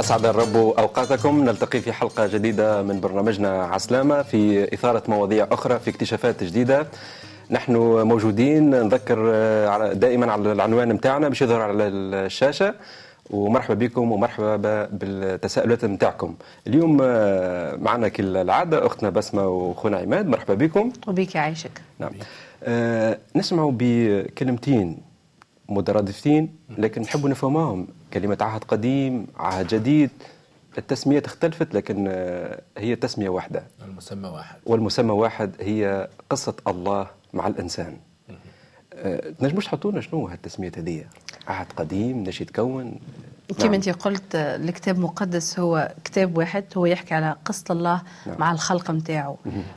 أسعد الرب أوقاتكم. نلتقي في حلقة جديدة من برنامجنا عسلامة في إثارة مواضيع أخرى في اكتشافات جديدة. نحن موجودين نذكر آه، دائما على العنوان نتاعنا باش يظهر على الشاشة. ومرحبا بكم ومرحبا بالتساؤلات نتاعكم اليوم آه، معنا كالعادة أختنا بسمة وخونا عماد. مرحبا بكم. وبيك يعيشك نعم. آه نسمعوا بكلمتين مترادفتين لكن نحب نفهمهم. كلمة عهد قديم عهد جديد. التسمية اختلفت لكن آه، هي تسمية واحدة. المسمى واحد. والمسمى واحد هي قصة الله مع الإنسان. تنجموش تحطونا شنو هالتسمية هذه؟ عهد قديم نشي يتكون. كما نعم. أنت قلت الكتاب المقدس هو كتاب واحد هو يحكي على قصة الله نعم. مع الخلق نتاعو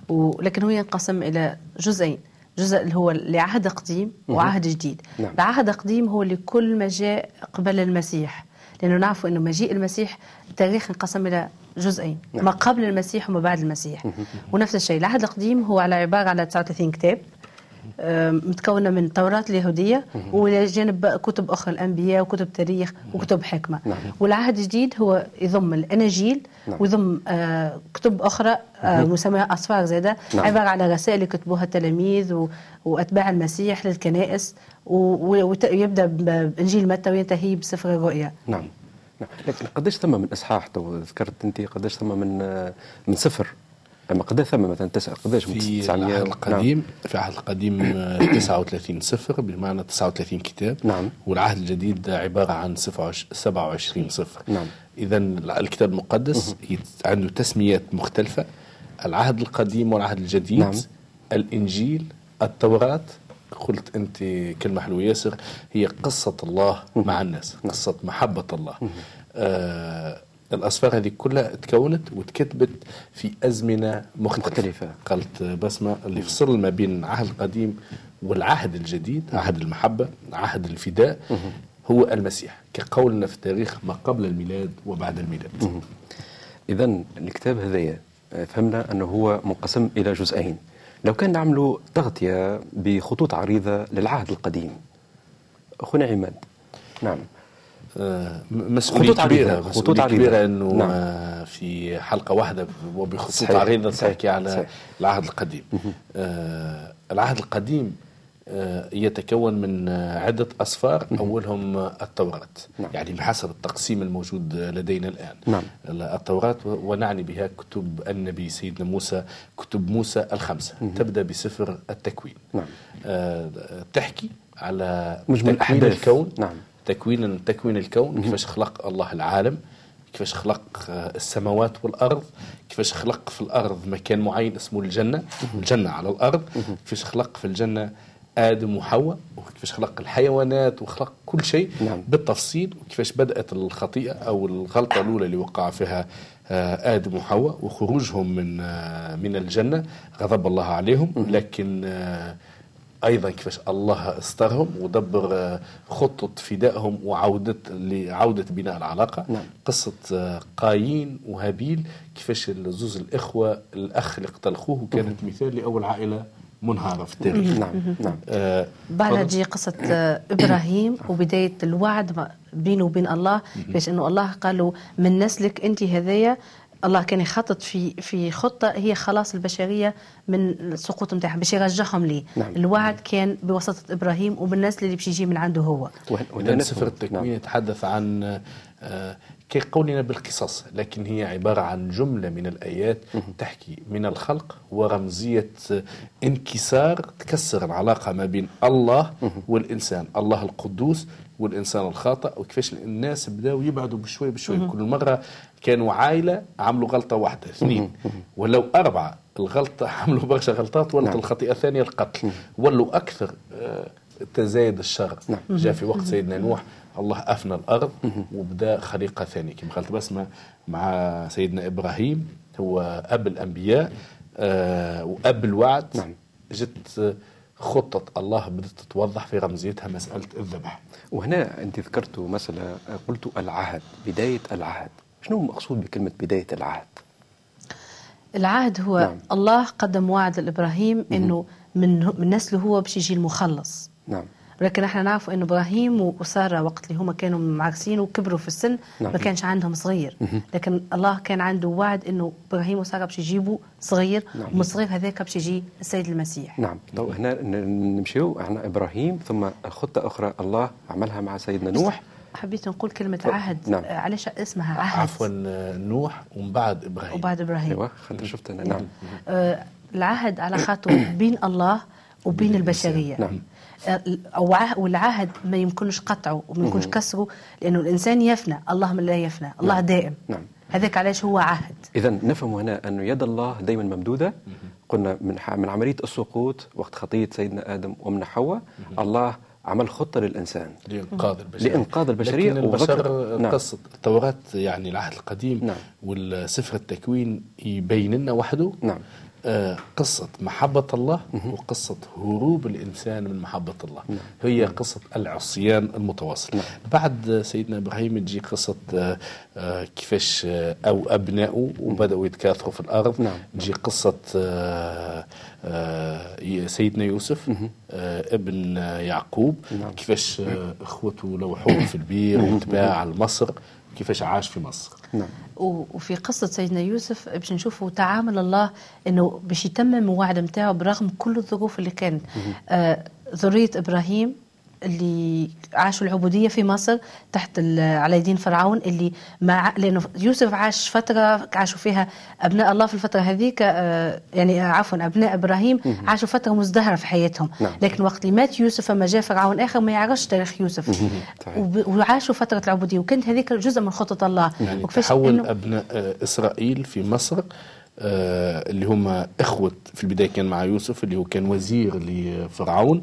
ولكن هو ينقسم إلى جزئين. جزء اللي هو لعهد قديم وعهد جديد. نعم. العهد قديم هو لكل ما جاء قبل المسيح لأنه نعرف أنه مجيء المسيح التاريخ انقسم إلى جزئين نعم. ما قبل المسيح وما بعد المسيح. ونفس الشيء العهد القديم هو على عبارة على 39 كتاب. متكونة من التوراة اليهودية وإلى جانب كتب أخرى الأنبياء وكتب تاريخ وكتب حكمة. نعم. والعهد الجديد هو يضم الأناجيل نعم. ويضم آه كتب أخرى آه مسماها أسفار زادة نعم. عبارة على رسائل يكتبوها التلاميذ وأتباع المسيح للكنائس ويبدأ بإنجيل متى وينتهي بسفر الرؤيا. نعم. نعم. لكن قديش ثم من إصحاح؟ تو ذكرت أنت قديش ثم من آه، من سفر؟ أما قداش ثم؟ مثلا تسع قداش؟ في العهد القديم نعم. في العهد القديم 39 صفر بمعنى 39 كتاب. نعم. والعهد الجديد عبارة عن 27 صفر. نعم. اذا الكتاب المقدس عنده تسميات مختلفة. العهد القديم والعهد الجديد نعم. الإنجيل التوراة. قلت أنت كلمة حلوة ياسر هي قصة الله مع الناس نعم. قصة محبة الله. آه الأسفار هذه كلها تكونت وتكتبت في أزمنة مختلفة, مختلفة. قالت بسمة اللي فصل ما بين العهد القديم والعهد الجديد عهد المحبة عهد الفداء هو المسيح. كقولنا في التاريخ ما قبل الميلاد وبعد الميلاد. إذا الكتاب هذايا فهمنا أنه هو منقسم إلى جزئين. لو كان نعملوا تغطية بخطوط عريضة للعهد القديم. أخونا عماد. نعم. مسؤولية كبيرة خطوط عريضه كبيرة إنه نعم. آه، في حلقة واحدة وبخطوط عريضه تحكي على صحيح. العهد القديم آه العهد القديم آه يتكون من عدة اسفار أولهم التوراة نعم. يعني بحسب التقسيم الموجود لدينا الآن نعم. التوراة ونعني بها كتب النبي سيدنا موسى كتب موسى الخمسة مه. تبدأ بسفر التكوين نعم. آه تحكي على مجمل أحداث الكون نعم تكوين تكوين الكون كيفاش خلق الله العالم كيفاش خلق آه، السماوات والأرض كيفاش خلق في الأرض مكان معين اسمه الجنة الجنة على الأرض كيفاش خلق في الجنة آدم وحواء وكيفاش خلق الحيوانات وخلق كل شيء نعم. بالتفصيل وكيفاش بدأت الخطيئة أو الغلطة الأولى اللي وقع فيها آه، آدم وحواء وخروجهم من آه، من الجنة غضب الله عليهم لكن أيضا كيفاش الله استرهم ودبر آه، خطة فدائهم وعودة لعوده بناء العلاقة. نعم. قصة آه، قايين وهابيل كيفاش زوز الإخوة الأخ اللي قتل اخوه كانت مثال لأول عائلة منهارة في التاريخ. نعم نعم. آه بعد تجي قصة آه إبراهيم وبداية الوعد بينه وبين الله كيفاش إنه الله قال له من نسلك أنت هذايا الله كان يخطط في في خطة هي خلاص البشرية من السقوط نتاعها باش يرجعهم ليه نعم. الوعد كان بواسطة إبراهيم وبالناس اللي باش يجي من عنده هو وهنا سفر التكوين نعم. يتحدث عن آه كقولنا بالقصص لكن هي عبارة عن جملة من الآيات تحكي من الخلق ورمزية انكسار تكسر العلاقة ما بين الله والإنسان. الله القدوس والإنسان الخاطئ وكيفاش الناس بداوا يبعدوا بشوي بشوي. كل مرة كانوا عائلة عملوا غلطة واحدة اثنين. ولو أربعة الغلطة عملوا برشا غلطات ولت نعم. الخطيئة الثانية القتل. ولوا أكثر آه، تزايد الشر نعم. جاء في وقت سيدنا نوح الله أفنى الأرض وبدأ خليقة ثانية. كما قالت بسمة مع سيدنا إبراهيم هو أب الأنبياء آه وأب الوعد. نعم. جت خطة الله بدأت تتوضح في رمزيتها مسألة الذبح. وهنا أنت ذكرت مسألة قلت العهد بداية العهد. شنو المقصود بكلمة بداية العهد؟ العهد هو نعم. الله قدم وعد لإبراهيم أنه من, من نسله هو باش يجي المخلص. نعم. ولكن إحنا نعرف انه إبراهيم وسارة وقت اللي هما كانوا معرسين وكبروا في السن نعم. ما كانش عندهم صغير. لكن الله كان عنده وعد إنه إبراهيم وسارة باش يجيبوا صغير نعم. ومن الصغير هذاك باش يجي السيد المسيح. نعم. تو هنا ن- نمشيو إحنا إبراهيم ثم خطة أخرى الله عملها مع سيدنا نوح. حبيت نقول كلمة تفضل. عهد. نعم. علاش اسمها عهد؟ عفوا نوح ومن بعد إبراهيم. وبعد إبراهيم. أيوه خاطر شفت أنا نعم. آه، العهد على خاطر بين الله وبين البشرية. نعم. آه، أو عه- والعهد ما يمكنش قطعه وما يمكنش كسره لأنه الإنسان يفنى الله من لا يفنى الله نعم. دائم نعم. هذاك علاش هو عهد اذا نفهم هنا انه يد الله دائما ممدودة قلنا من ح- من عملية السقوط وقت خطية سيدنا آدم ومن حواء الله عمل خطة للإنسان لإنقاذ البشرية لإنقاذ البشرية لكن البشر نعم. قصة التوراة يعني العهد القديم نعم. والسفر التكوين يبين لنا وحده نعم. قصة محبة الله وقصة هروب الإنسان من محبة الله. هي قصة العصيان المتواصل. بعد سيدنا إبراهيم تجي قصة آه آه كيفاش آه أو أبنائه وبدأوا يتكاثروا في الأرض. نعم. تجي قصة آه آه سيدنا يوسف ابن يعقوب. نعم. كيفاش إخوته لوحوه في البير وتباع لمصر كيفاش عاش في مصر. نعم. وفي قصة سيدنا يوسف باش نشوفوا تعامل الله إنه باش يتمم الوعد نتاعو برغم كل الظروف اللي كانت آه ذرية إبراهيم اللي عاشوا العبودية في مصر تحت على يدين فرعون اللي مع لأنه يوسف عاش فترة عاشوا فيها أبناء الله في الفترة هذيك آه، يعني عفوا أبناء إبراهيم عاشوا فترة مزدهرة في حياتهم. نعم. لكن وقت اللي مات يوسف لما جاء فرعون آخر ما يعرفش تاريخ يوسف. وعاشوا فترة العبودية وكانت هذيك جزء من خطة الله. يعني تحول إنه- أبناء آه، إسرائيل في مصر اللي هم إخوة في البداية كان مع يوسف اللي هو كان وزير لفرعون.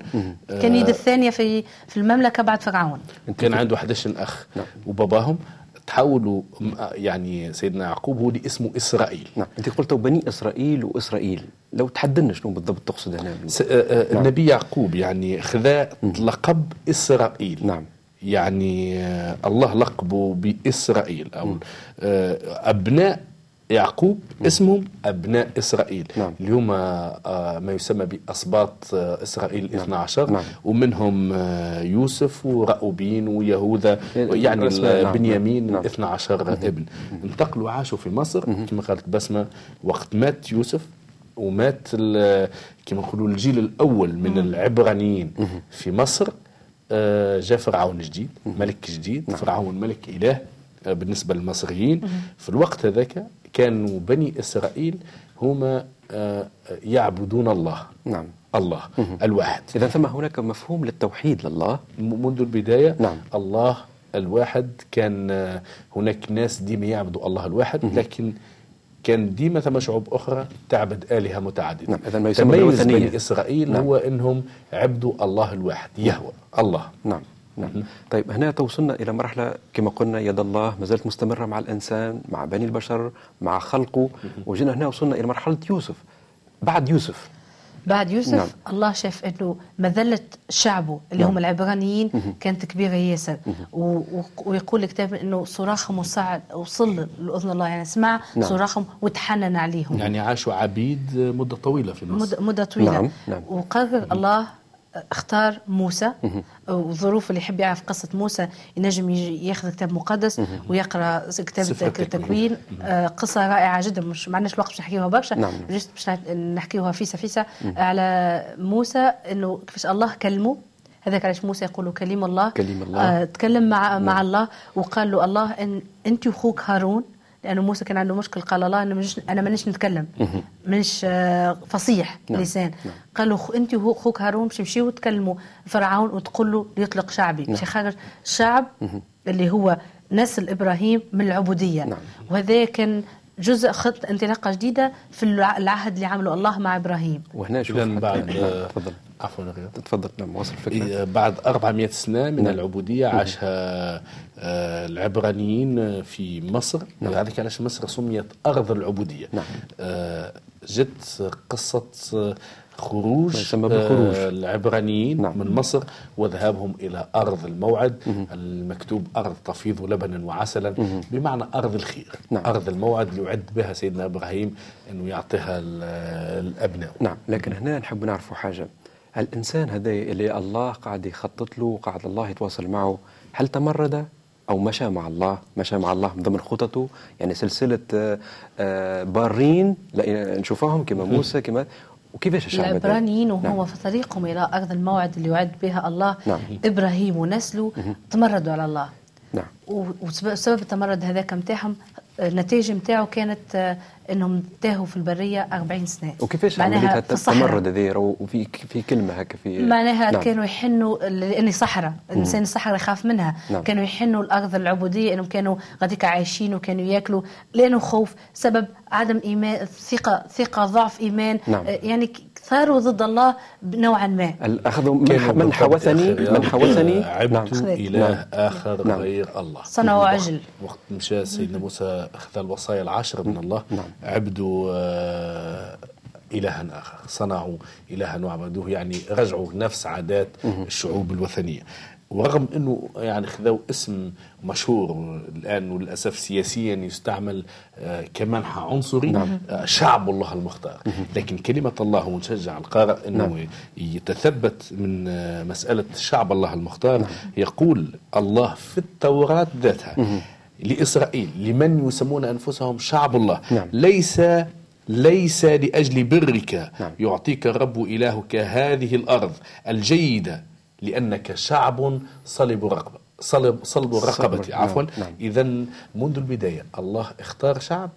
آه، كان يد الثانية في في المملكة بعد فرعون. كان عنده 11 أخ نعم. وباباهم. تحولوا يعني سيدنا يعقوب هو اللي اسمه إسرائيل. نعم. انت قلت بني إسرائيل وإسرائيل. لو تحددنا شنو بالضبط تقصد هنا. س- آه، آه، النبي يعقوب يعني خذا لقب إسرائيل. نعم. يعني آه، الله لقبه بإسرائيل أو آه، أبناء يعقوب اسمهم أبناء إسرائيل. نعم. اللي هم آه، ما يسمى باسباط آه، إسرائيل 12 نعم. ومنهم آه، يوسف ورأوبين ويهوذا يعني يعني الأسماء، نعم. بنيامين نعم. 12 ابن. انتقلوا عاشوا في مصر. كما قالت بسمة وقت مات يوسف ومات ال- كما نقولوا الجيل الأول من العبرانيين في مصر. آه، جاء فرعون جديد ملك جديد. فرعون ملك إله آه، بالنسبة للمصريين. في الوقت هذاك كانوا بني إسرائيل هما آه، يعبدون الله. نعم. الله الواحد. إذا ثم هناك مفهوم للتوحيد لله؟ منذ البداية نعم. الله الواحد كان آه، هناك ناس ديما يعبدوا الله الواحد لكن كان ديما ثم شعوب أخرى تعبد آلهة متعددة. نعم، إذا ما يسمى تميز. بني إسرائيل نعم. هو أنهم عبدوا الله الواحد يهوى الله. نعم. نعم. طيب هنا توصلنا إلى مرحلة كما قلنا يد الله ما زالت مستمرة مع الإنسان مع بني البشر مع خلقه. وجينا هنا وصلنا إلى مرحلة يوسف. بعد يوسف. بعد يوسف نعم. الله شاف إنه مذله شعبه اللي نعم. هم العبرانيين كانت كبيرة ياسر. ويقول الكتاب إنه صراخهم وصعد وصل لاذن الله يعني سمع نعم. صراخهم وتحنن عليهم. يعني عاشوا عبيد مدة طويلة في مصر مدة, مدة طويلة. نعم، نعم. وقرر الله اختار موسى وظروف اللي يحب يعرف قصة موسى ينجم ياخذ كتاب مقدس ويقرأ كتاب التكوين. آه، قصة رائعة جدا مش ما عندناش الوقت باش نحكيوها برشا. نعم. جست باش نح- نحكيوها فيسا فيسا. على موسى إنه كيفاش الله كلمه. هذاك علاش موسى يقولوا كليم الله. كليم الله. آه تكلم مع مع الله وقال له الله ان أنت واخوك هارون. لأنه موسى كان عنده مشكل قال الله أنا مش أنا مانيش نتكلم. مانيش آه، فصيح نعم. لسان. نعم. قال له أنت واخوك هارون باش تمشيوا تكلموا فرعون وتقول له يطلق شعبي. باش يخرج الشعب اللي هو نسل إبراهيم من العبودية. نعم. وهذا كان جزء خط انطلاقة جديدة في الع- العهد اللي عمله الله مع إبراهيم. وهنا شوف بعد نعم، آه، تفضل. عفوا تفضل. نعم واصل الفكرة إيه، بعد 400 سنة من نعم. العبودية عاشها آه، العبرانيين في مصر. نعم. علاش مصر سميت أرض العبودية. نعم. آه، جت قصة خروج يسمى بالخروج. آه، العبرانيين نعم. من مصر وذهابهم إلى أرض الموعد. المكتوب أرض تفيض لبنا وعسلا. بمعنى أرض الخير نعم. أرض الموعد اللي يعد بها سيدنا إبراهيم أنه يعطيها ال- الأبناء. نعم لكن هنا نحب نعرفوا حاجة. الإنسان هذا اللي الله قاعد يخطط له وقاعد الله يتواصل معه هل تمرد؟ أو مشى مع الله مشى مع الله من ضمن خططه يعني سلسلة آه، آه، بارين نشوفهم كما موسى كما وكيفاش الشعب العبرانيين وهو نعم. في طريقهم إلى أخذ الموعد اللي وعد بها الله. نعم. إبراهيم ونسله تمردوا على الله. نعم. وسبب التمرد هذاك نتاعهم النتائج نتاعو كانت آه، إنهم تاهوا في البرية 40 سنة. وكيفاش عمليه التمرد هذه وفي في كلمة هكا في معناها نعم. كانوا يحنوا لأني صحراء. الإنسان الصحراء يخاف منها. نعم. كانوا يحنوا الأرض العبودية إنهم كانوا غاديك عايشين وكانوا ياكلوا لأنه خوف سبب عدم إيمان ثقه ثقة ضعف إيمان. نعم. آه، يعني ثاروا ضد الله نوعا ما. أخذوا من, من حوثني؟ من حوثني؟ عبد نعم. اله نعم. آخر نعم. غير الله. صنعوا عجل وقت مشى سيدنا موسى أخذ الوصايا العشر من الله. نعم. عبدوا آه إلها آخر. صنعوا إلها وعبدوه يعني رجعوا نفس عادات الشعوب الوثنية. ورغم إنه يعني خذوا اسم مشهور الآن وللأسف سياسيا يستعمل آه كمنحى عنصري نعم. آه شعب الله المختار لكن كلمة الله ونشجع القارئ إنه نعم. يتثبت من آه مسألة شعب الله المختار نعم. يقول الله في التوراة ذاتها لإسرائيل لمن يسمون أنفسهم شعب الله نعم. ليس ليس لأجل برك نعم. يعطيك الرب إلهك هذه الأرض الجيدة لأنك شعب صلب رقبة صلب صلب الرقبة نعم، عفوا نعم. إذا منذ البداية الله اختار شعب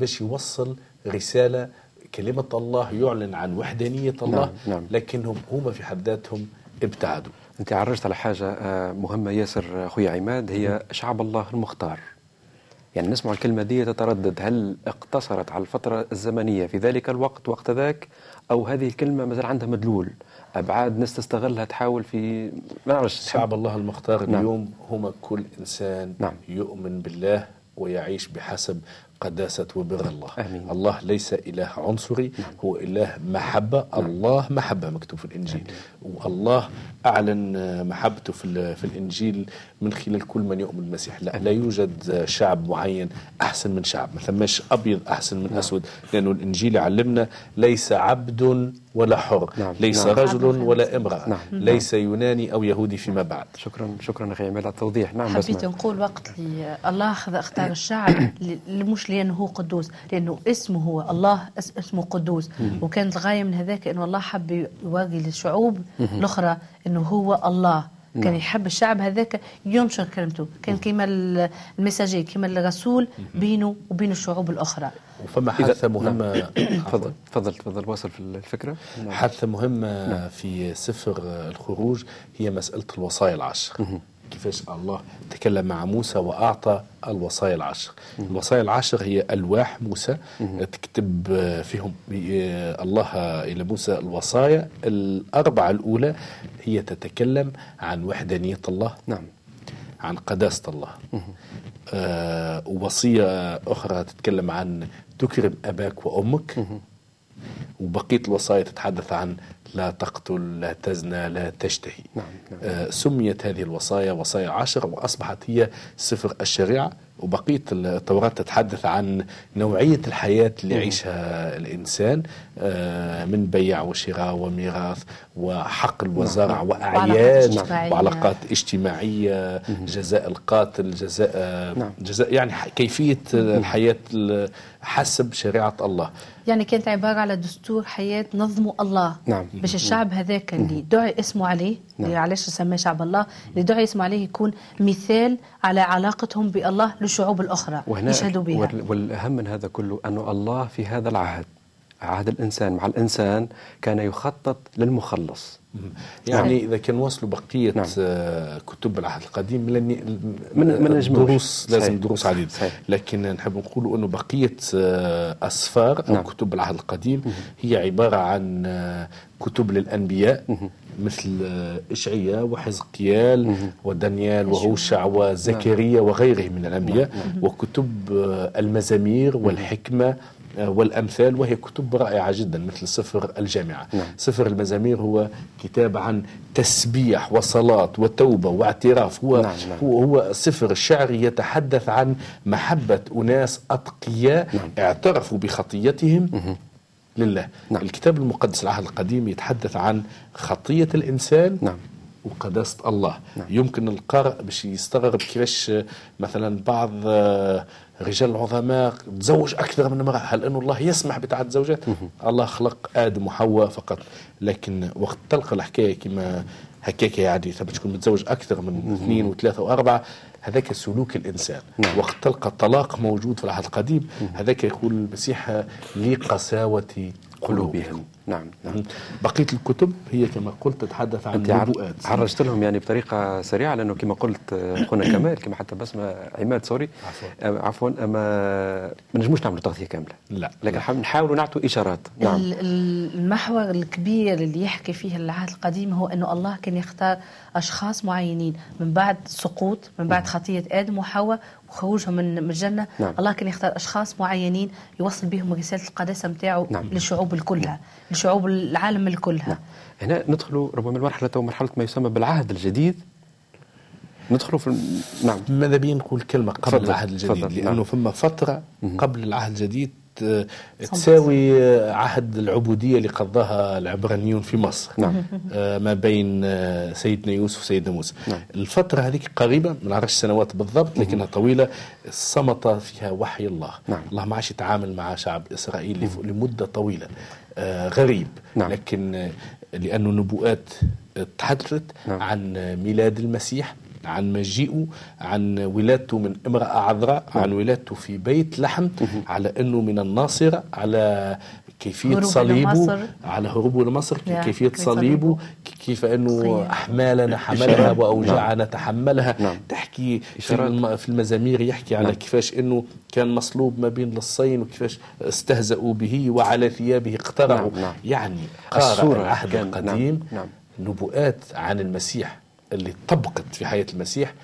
باش يوصل رسالة كلمة الله يعلن عن وحدانية الله نعم. نعم. لكنهم هم في حد ذاتهم ابتعدوا أنت عرجت على حاجة آه، مهمة ياسر أخوي عماد هي شعب الله المختار يعني نسمع الكلمة دي تتردد هل اقتصرت على الفترة الزمنية في ذلك الوقت وقت ذاك أو هذه الكلمة مثلا عندها مدلول أبعاد ناس تستغلها تحاول في ما نعرفش شعب الله المختار نعم. اليوم هم كل إنسان نعم. يؤمن بالله ويعيش بحسب قداسة وبر الله أمين. الله ليس إله عنصري نعم. هو إله محبة نعم. الله محبة مكتوب في الإنجيل أمين. والله أعلن محبته في, في الإنجيل من خلال كل من يؤمن بالمسيح لا, لا يوجد شعب معين أحسن من شعب ما ثماش أبيض أحسن من نعم. أسود لأنه الإنجيل يعلمنا ليس عبد ولا حر. نعم. ليس نعم. رجل ولا امرأة. نعم. ليس يوناني أو يهودي فيما بعد. شكرا شكرا أخي على التوضيح. نعم حبيت نقول وقت لي الله أختار الشعب مش لأنه هو قدوس لأنه اسمه هو الله اسمه قدوس. وكانت الغاية من هذاك أنه الله حب يواجه للشعوب الأخرى أنه هو الله. كان نعم. يحب الشعب هذاك ينشر كلمته. كان كما المساجي كما الرسول بينه وبين الشعوب الأخرى. وفما حادثة مهمه تفضل. تفضل تفضل. واصل في الفكرة. حادثة مهمة نعم. في سفر الخروج هي مسألة الوصايا العشر. كيفاش الله تكلم مع موسى وأعطى الوصايا العشر الوصايا العشر هي ألواح موسى تكتب فيهم الله إلى موسى الوصايا. الأربعة الأولى هي تتكلم عن وحدانية الله. نعم. عن قداسة الله. آه ووصيه أخرى تتكلم عن تكرم أباك وأمك. وبقية الوصايا تتحدث عن لا تقتل لا تزنى لا تشتهي. نعم نعم. آه سميت هذه الوصايا وصايا عشر وأصبحت هي سفر الشريعة وبقية التوراة تتحدث عن نوعية الحياة اللي يعيشها الإنسان آه من بيع وشراء وميراث وحقل وزرع نعم. وأعياد وعلاقات اجتماعية. جزاء القاتل جزاء نعم. جزاء يعني كيفية الحياة حسب شريعة الله. يعني كانت عبارة على دستور حياة نظمه الله. نعم. باش الشعب هذاك اللي دعي اسمه عليه نعم. علاش سماه شعب الله اللي دعي اسمه عليه يكون مثال على علاقتهم بالله للشعوب الأخرى يشهدوا بها. والأهم من هذا كله أن الله في هذا العهد عهد الإنسان مع الإنسان كان يخطط للمخلص يعني نعم. إذا كان وصلوا بقية نعم. آه، كتب العهد القديم من من من دروس لازم صحيح. دروس عديدة لكن نحب نقول أنه بقية آه، أسفار أو نعم. كتب العهد القديم هي عبارة عن آه، كتب للأنبياء مثل اشعياء وحزقيال ودانيال وهوشع وزكريا نعم. وغيره من الأنبياء نعم. وكتب المزامير والحكمة آه، والأمثال وهي كتب رائعة جدا مثل سفر الجامعة نعم. سفر المزامير هو كتاب عن تسبيح وصلاة وتوبة واعتراف هو, نعم. نعم. هو, هو سفر شعري يتحدث عن محبة أناس أتقياء نعم. اعترفوا بخطيتهم لله نعم. الكتاب المقدس العهد القديم يتحدث عن خطية الإنسان نعم. وقداسة الله. نعم. يمكن القارئ باش يستغرب كيفاش مثلا بعض آه، رجال العظماء تزوج أكثر من امرأة. هل أنه الله يسمح بتعدد زوجات؟ الله خلق آدم وحواء فقط. لكن وقت تلقى الحكاية كما هكاك يعني تكون متزوج أكثر من اثنين وثلاثة وأربعة هذاك سلوك الإنسان. نعم. وقت تلقى الطلاق موجود في العهد القديم هذاك يقول المسيح لقساوة قلوبهم. نعم نعم. بقية الكتب هي كما قلت تتحدث عن أنت عر- نبوءات. عرجت لهم يعني بطريقة سريعة لأنه كما قلت آه، خونا كمال كما حتى بسمة عماد سوري. عفواً. آه، عفوا. أما ما نجموش نعملوا تغطية كاملة. لا. لكن نحاولوا نعطوا إشارات. نعم. ال- ال- المحور الكبير اللي يحكي فيه العهد القديم هو أنه الله كان يختار أشخاص معينين. من بعد سقوط من بعد خطية آدم وحواء وخروجهم من الجنة. نعم. الله كان يختار أشخاص معينين يوصل بهم رسالة القداسة نتاعو نعم. للشعوب الكلها. لشعوب العالم الكلها. هنا ندخلوا ربما المرحله تو مرحلة ما يسمى بالعهد الجديد. ندخلوا في الم- نعم. ماذا بين نقول كلمة قبل تفضل، العهد الجديد؟ تفضل، لأنه نعم. فما فترة قبل العهد الجديد. تساوي آه، عهد العبودية اللي قضاها العبرانيون في مصر نعم. آه، ما بين آه، سيدنا يوسف وسيدنا موسى نعم. الفترة هذيك قريبة ما نعرفش سنوات بالضبط لكنها طويلة صمت فيها وحي الله نعم. الله ما عادش يتعامل مع شعب إسرائيل لمدة طويلة آه، غريب نعم. لكن آه، لأنه نبوءات تحدثت نعم. عن ميلاد المسيح عن مجيئه عن ولادته من امرأة عذراء عن ولادته في بيت لحم على أنه من الناصرة على كيفية هروبه صليبه لمصر. على هروبه لمصر كي- نعم، كيفية كيف صليبه كيف أنه. أحمالنا حملها إشارات. وأوجاعنا تحملها نعم. تحكي في, في المزامير يحكي على نعم. كيفاش أنه كان مصلوب ما بين للصين وكيفاش استهزأوا به وعلى ثيابه اقترعوا نعم، نعم. يعني قارئ العهد القديم نعم، نبوءات عن المسيح اللي طبقت في حياة المسيح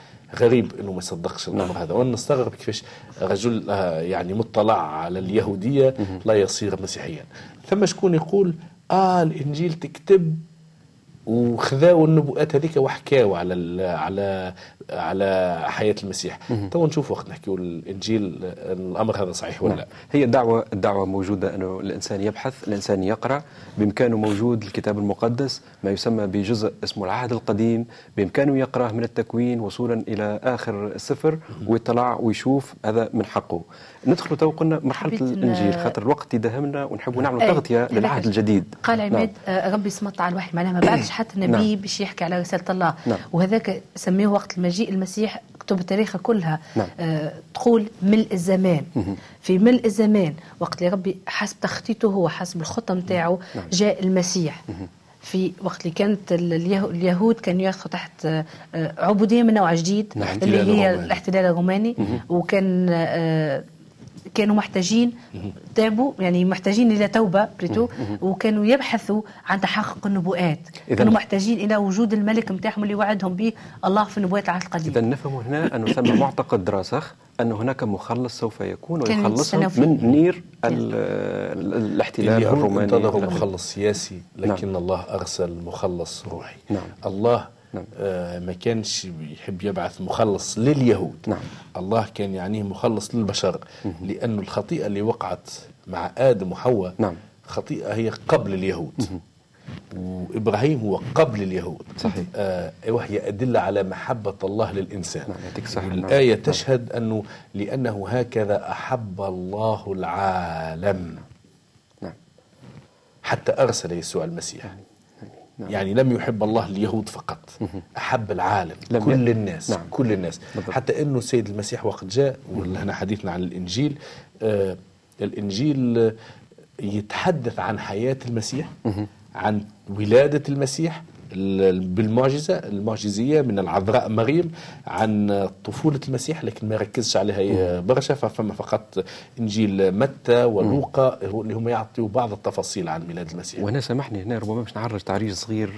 غريب إنه ما يصدقش الأمر هذا. وأنا نستغرب كيفاش رجل آه، يعني مطلع على اليهودية لا يصير مسيحيا. ثم شكون يقول آه الإنجيل تكتب وخذاوا النبوءات هذيك وحكاوا على على على حياة المسيح. تو نشوف وقت نحكيو الإنجيل الأمر هذا صحيح ولا نعم. لا هي الدعوة الدعوة موجودة أنه الإنسان يبحث الإنسان يقرأ. بإمكانه موجود الكتاب المقدس ما يسمى بجزء اسمه العهد القديم. بإمكانه يقرأه من التكوين وصولا إلى آخر السفر ويطلع ويشوف هذا من حقه. ندخل تو قلنا ن- الإنجيل خاطر الوقت يدهمنا ونحب نعمل أي، تغطية هذاك للعهد. الجديد قال نعم. عماد آه، ربي سمط على الوحي معناها ما بعثش حتى نبي نعم. باش يحكي على رسالة الله نعم. وهذاك سميه وقت المجيء المسيح كتب التاريخ كلها نعم. آه تقول ملء الزمان في ملء الزمان وقت اللي ربي حسب تخطيطه هو حسب الخطة نتاعو نعم. جاء المسيح في وقت اللي كانت ال- اليه- اليهود كانوا ياخذوا تحت آه، عبودية من نوع جديد نعم. اللي هي. الاحتلال الروماني وكان آه، كانوا محتاجين تابوا يعني محتاجين إلى توبة بريتو وكانوا يبحثوا عن تحقق النبوءات كانوا محتاجين إلى وجود الملك نتاعهم اللي وعدهم به الله في نبوات العهد القديم إذا نفهم هنا أنه ثم معتقد راسخ أن هناك مخلص سوف يكون ويخلصهم. من نير ال- ال- الاحتلال الروماني انتظروا نعم. مخلص سياسي لكن الله أرسل مخلص روحي نعم. الله نعم. آه ما كانش يحب يبعث مخلص لليهود نعم. الله كان يعنيه مخلص للبشر لأن الخطيئة اللي وقعت مع آدم وحواء نعم. خطيئة هي قبل اليهود وإبراهيم هو قبل اليهود صحيح. آه وهي أدلة على محبة الله للإنسان نعم، الصحة. نعم. والآية نعم. تشهد أنه لأنه هكذا أحب الله العالم نعم حتى أرسل يسوع المسيح نعم. يعني لم يحب الله اليهود فقط. أحب العالم لم كل الناس نعم. كل الناس. بالضبط. حتى أنه السيد المسيح وقت جاء وهنا حديثنا عن الإنجيل آه الإنجيل يتحدث عن حياة المسيح عن ولادة المسيح ال- بالمعجزة المعجزية من العذراء مريم عن طفولة المسيح لكن ما ركزش عليها برشا فما فقط إنجيل متى ولوقا اللي هم يعطيوا بعض التفاصيل عن ميلاد المسيح. وأنا سامحني هنا ربما باش نعرج تعريج صغير.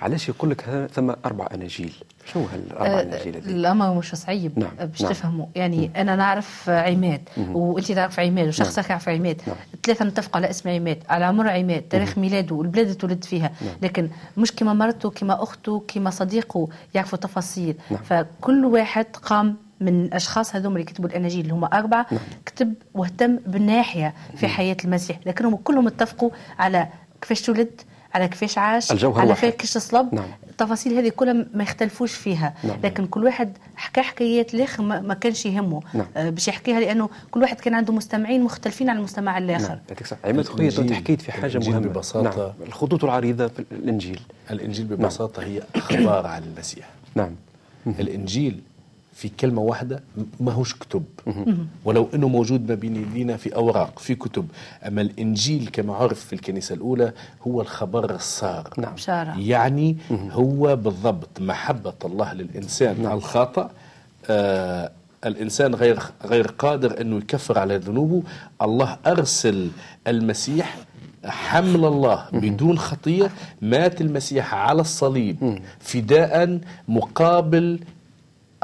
علاش يقول لك ثم أربع أناجيل؟ شنو هالاربع آه، اناجيل هذه الامر مش صعيب نعم، باش نعم. تفهموا. يعني أنا نعرف عماد وأنت تعرف عماد وشخص اخر يعرف عماد. نعم. ثلاثة نتفقوا على اسم عماد على عمر عماد تاريخ ميلاده والبلاد اللي تولد فيها. لكن مش كما مرته كما أخته كما صديقه يعرفوا تفاصيل نعم. فكل واحد قام من الأشخاص هذوم اللي كتبوا الأناجيل اللي هم أربعة نعم. كتب واهتم بالناحية في حياة المسيح. لكنهم كلهم اتفقوا على كيفاش تولد على كيفاش عاش؟ الجوهر على. كيفاش صلب؟ نعم. التفاصيل هذه كلها ما يختلفوش فيها. نعم. لكن كل واحد حكى حكايات الآخر ما ما كانش يهمه. نعم. آه، باش يحكيها لأنه كل واحد كان عنده مستمعين مختلفين عن المستمع الآخر. نعم عماد خويا حكيت في حاجة الإنجيل مهمة ببساطة- نعم. الخطوط العريضة في الإنجيل. الإنجيل ببساطة هي أخبار عن المسيح. نعم. الإنجيل في كلمة واحدة ما هوش كتب. ولو أنه موجود ما بين يدينا في أوراق في كتب. أما الإنجيل كما عرف في الكنيسة الأولى هو الخبر الصار نعم. بشارة. يعني هو بالضبط محبة الله للإنسان. نعم. الخاطئ آه الإنسان غير غير قادر أنه يكفر على ذنوبه. الله أرسل المسيح حمل الله بدون خطية. مات المسيح على الصليب. فداء مقابل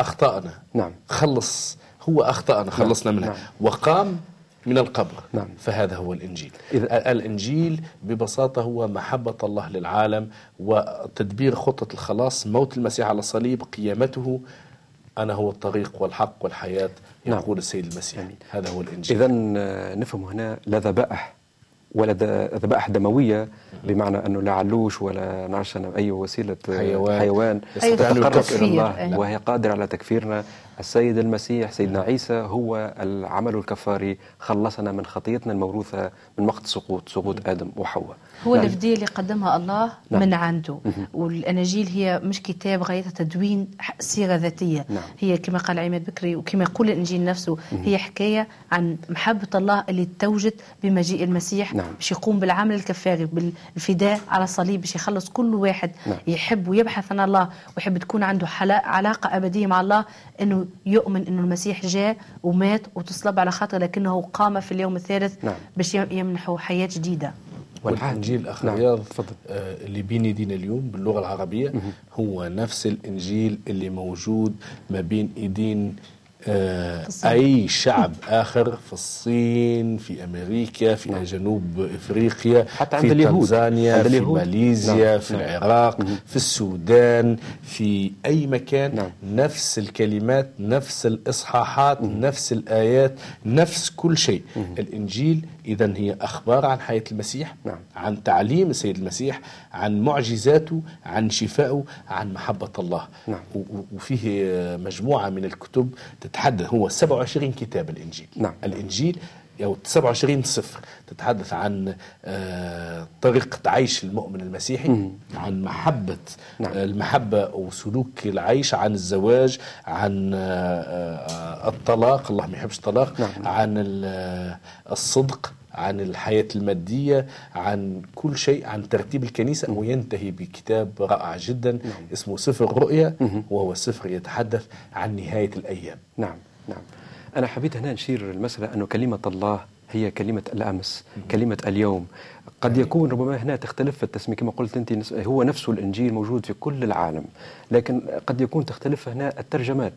أخطائنا نعم. خلص. هو أخطأنا خلصنا منها. نعم. وقام من القبر. نعم. فهذا هو الإنجيل. إذا- الإنجيل ببساطة هو محبة الله للعالم وتدبير خطة الخلاص موت المسيح على الصليب قيامته. أنا هو الطريق والحق والحياة نعم. يقول السيد المسيح. هذا هو الإنجيل. إذا نفهم هنا لا ذبائح ولا ذبائح دموية بمعنى أنه لا علوش ولا نعرفش أنا أي وسيلة حيوان. حيوان. تتقرب تكفير. إلى الله أي. وهي قادرة على تكفيرنا. السيد المسيح سيدنا عيسى هو العمل الكفاري. خلصنا من خطيتنا الموروثة من وقت سقوط سقوط آدم وحواء. هو نعم. الفدية اللي قدمها الله نعم. من عنده والأناجيل هي مش كتاب غايتها تدوين سيرة ذاتية نعم. هي كما قال عماد بكري وكما يقول الإنجيل نفسه هي حكاية عن محبة الله اللي توجد بمجيء المسيح نعم. باش يقوم بالعمل الكفاري بالفداء على الصليب باش يخلص كل واحد نعم. يحب ويبحث عن الله ويحب تكون عنده علاقة أبدية مع الله أنه يؤمن أنه المسيح جاء ومات وتصلب على خاطر لكنه قام في اليوم الثالث نعم. باش يمنحه حياة جديدة والإنجيل أخ نعم. رياض. آه، اللي بين يدينا اليوم باللغة العربية هو نفس الإنجيل اللي موجود ما بين الصين. أي شعب آخر في الصين في أمريكا في جنوب إفريقيا حتى في عند اليهود. تنزانيا عند في اليهود. ماليزيا نعم. في نعم. العراق في السودان في أي مكان نعم. نفس الكلمات نفس الإصحاحات نفس الآيات نفس كل شيء الإنجيل إذا هي أخبار عن حياة المسيح نعم. عن تعليم السيد المسيح عن معجزاته عن شفائه عن محبة الله نعم. وفيه مجموعة من الكتب تتحدث هو 27 كتاب الإنجيل نعم. الإنجيل أو 27 صفر تتحدث عن آه، طريقة عيش المؤمن المسيحي عن محبة نعم. آه، المحبة وسلوك العيش عن الزواج عن آه، الطلاق الله ما يحبش الطلاق نعم. عن ال- الصدق عن الحياة المادية عن كل شيء عن ترتيب الكنيسة وينتهي بكتاب رائع جدا اسمه سفر الرؤيا وهو سفر يتحدث عن نهاية الأيام. نعم نعم. أنا حبيت هنا نشير المسألة أنه كلمة الله هي كلمة الأمس كلمة اليوم. قد يكون ربما هنا تختلف التسمية كما قلت أنت هو نفسه الإنجيل موجود في كل العالم لكن قد يكون تختلف هنا الترجمات.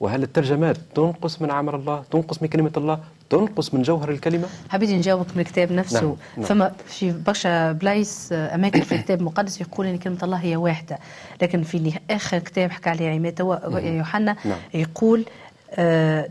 وهل الترجمات تنقص من عمل الله تنقص من كلمة الله تنقص من جوهر الكلمة حبيت نجاوبك من الكتاب نفسه نعم، نعم. فما في برشا بلايص آه، أماكن في الكتاب المقدس يقول إن كلمة الله هي واحدة لكن في آخر كتاب حكى عليه عماد رؤيا يوحنا نعم. يقول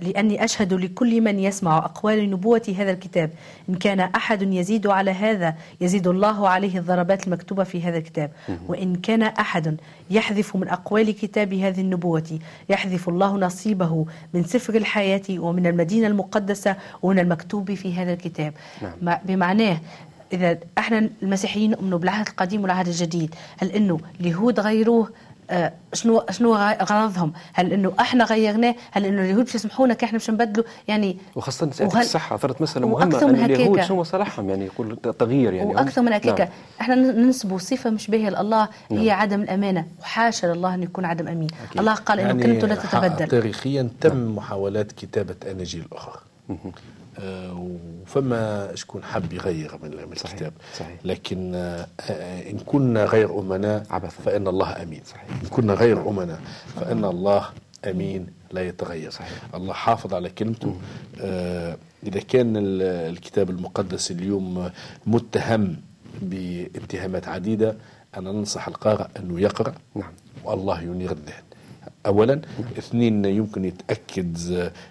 لأني أشهد لكل من يسمع أقوال نبوة هذا الكتاب. إن كان أحد يزيد على هذا يزيد الله عليه الضربات المكتوبة في هذا الكتاب. وإن كان أحد يحذف من أقوال كتاب هذه النبوة يحذف الله نصيبه من سفر الحياة ومن المدينة المقدسة ومن المكتوب في هذا الكتاب. نعم. مع- بمعناه إذا إحنا المسيحيين نؤمنوا بالعهد القديم والعهد الجديد. هل إنه اليهود غيروه آه، شنو شنو غ- غرضهم؟ هل إنه إحنا غيرناه؟ هل إنه اليهود باش يسمحونا كي إحنا باش نبدلوا؟ يعني وخاصة سيادة وهل- صارت مسألة مهمة وأكثر أن من اليهود هكاك. شو مصالحهم يعني يقول تغيير يعني هم- وأكثر من هكاك نعم. إحنا ننسبوا صفة مش باهيه لله هي عدم الأمانة وحاشا لله انه يكون عدم أمين الله قال إنه كلمته لا تتبدل تاريخيا تم محاولات كتابة أناجيل أخرى آه، وفما شكون حب يغير من صحيح، الكتاب صحيح. لكن آه، آه، إن كنا غير أمناء عبثاً. فإن الله أمين صحيح. إن كنا غير أمناء فإن الله أمين لا يتغير صحيح. الله حافظ على كلمته آه، إذا كان ال- الكتاب المقدس اليوم متهم باتهامات عديدة أنا ننصح القارئ أنه يقرأ نعم. والله ينير الذهن اولا اثنين يمكن يتأكد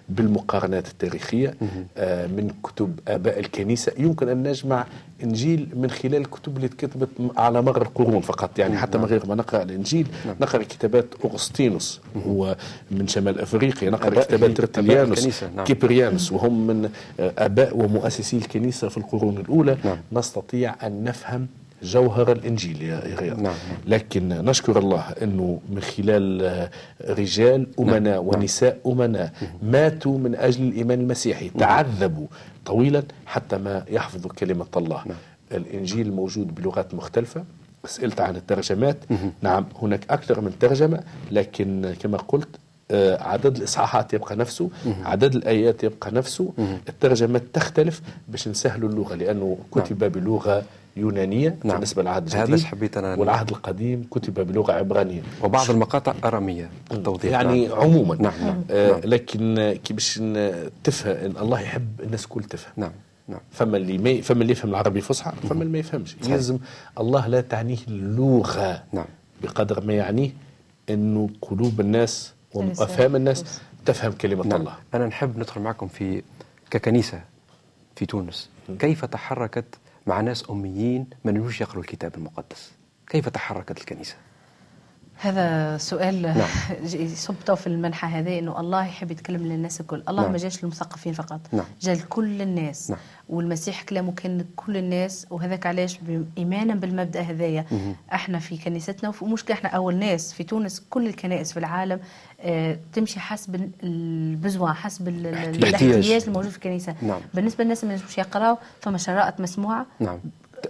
بالمقارنات التاريخية آه، من كتب آباء الكنيسة. يمكن أن نجمع إنجيل من خلال الكتب اللي تكتبت على مر القرون فقط. يعني حتى من غير ما نقرأ الإنجيل نعم. نقرأ كتابات أغسطينوس هو من شمال أفريقيا. نقرأ كتابات ترتليانوس نعم. كيبريانوس وهم من آباء ومؤسسي الكنيسة في القرون الأولى. نعم. نستطيع أن نفهم جوهر الإنجيل يا رياض نعم. لكن نشكر الله أنه من خلال رجال أمناء نعم. ونساء أمناء ماتوا من أجل الإيمان المسيحي. نعم. تعذبوا طويلا حتى ما يحفظوا كلمة الله. نعم. الإنجيل موجود بلغات مختلفة. سئلت عن الترجمات. نعم هناك أكثر من ترجمة لكن كما قلت آه، عدد الإصحاحات يبقى نفسه. عدد الآيات يبقى نفسه. الترجمات تختلف. باش نسهلوا اللغة لأنه كتب نعم. بلغة يونانية نعم. بالنسبة للعهد الجديد هذا حبيت أنا والعهد القديم كتب بلغة عبرانية وبعض المقاطع أرامية التوضيح يعني نعم. عموما نعم. نعم. آه نعم. لكن كي باش تفهم إن الله يحب الناس كل تفهم نعم نعم فما اللي ما فما اللي يفهم العربي فصحى فما اللي ما يفهمش لازم الله لا تعنيه اللغة نعم بقدر ما يعنيه إنه قلوب الناس وافهام الناس تفهم كلمة نعم. الله أنا نحب ندخل معكم في ككنيسة في تونس كيف تحركت مع ناس أميين ما نجوش الكتاب المقدس كيف تحركت الكنيسة؟ هذا سؤال نعم. يصب في المنحى هذا إنه الله يحب يتكلم للناس الكل، الله نعم. ما جاش للمثقفين فقط، نعم. جا لكل الناس، نعم. والمسيح كلامه كان لكل الناس وهذاك علاش ايمانا بالمبدأ هذايا إحنا في كنيستنا ومش إحنا أول ناس في تونس كل الكنائس في العالم آه تمشي حسب البزوان حسب الاحتياج الموجود في الكنيسة نعم. بالنسبة للناس اللي مش يقراوا فما شرائط مسموعة نعم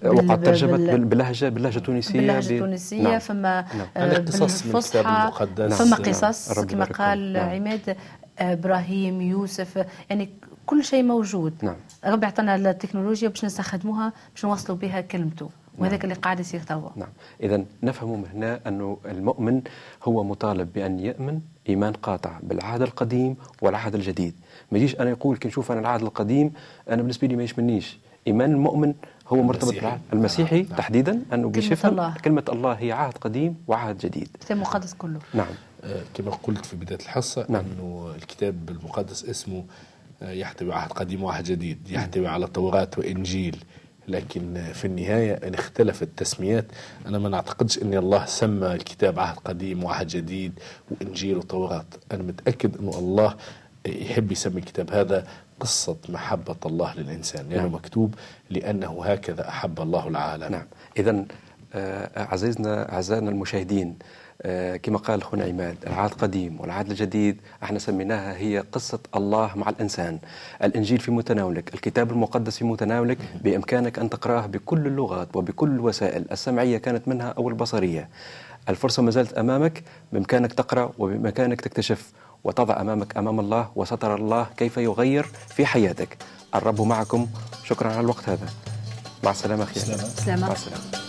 وقعت ترجمت باللهجه باللهجة التونسية باللهجة التونسية نعم. فما نعم. آه بالفصحى فما قصص كما قال نعم. عماد آه، إبراهيم يوسف يعني كل شيء موجود نعم. ربي عطانا التكنولوجيا باش نستخدموها باش نوصلوا بها كلمته وهذاك نعم. اللي قاعد يصير توا نعم اذا نفهم من هنا انه المؤمن هو مطالب بأن يؤمن إيمان قاطع بالعهد القديم والعهد الجديد ما يجيش أنا يقول كي نشوف أنا العهد القديم أنا بالنسبة لي ما يشملنيش إيمان المؤمن هو مرتبط بالعهد المسيحي نعم. تحديدا انه بيشوف الله. كلمة الله هي عهد قديم وعهد جديد. الكتاب المقدس كله. نعم. آه كما قلت في بداية الحصة نعم. انه الكتاب المقدس اسمه يحتوي عهد قديم وعهد جديد يحتوي على توراة وإنجيل لكن في النهاية إن اختلفت التسميات أنا ما نعتقدش أن الله سمى الكتاب عهد قديم وعهد جديد وإنجيل وتوراة. أنا متأكد أنه الله يحب يسمي الكتاب هذا قصة محبة الله للإنسان لأنه نعم. مكتوب لأنه هكذا أحب الله العالم. نعم. إذا آه، عزيزنا أعزائنا المشاهدين آه، كما قال أخونا عماد العهد القديم والعهد الجديد إحنا سميناها هي قصة الله مع الإنسان. الإنجيل في متناولك الكتاب المقدس في متناولك بإمكانك أن تقرأه بكل اللغات وبكل الوسائل. السمعية كانت منها أو البصرية. الفرصة ما زالت أمامك بإمكانك تقرأ وبإمكانك تكتشف. وتضع أمامك أمام الله وسترى الله كيف يغير في حياتك. الرب معكم. شكرا على الوقت هذا. مع السلامة أخي. مع السلامة.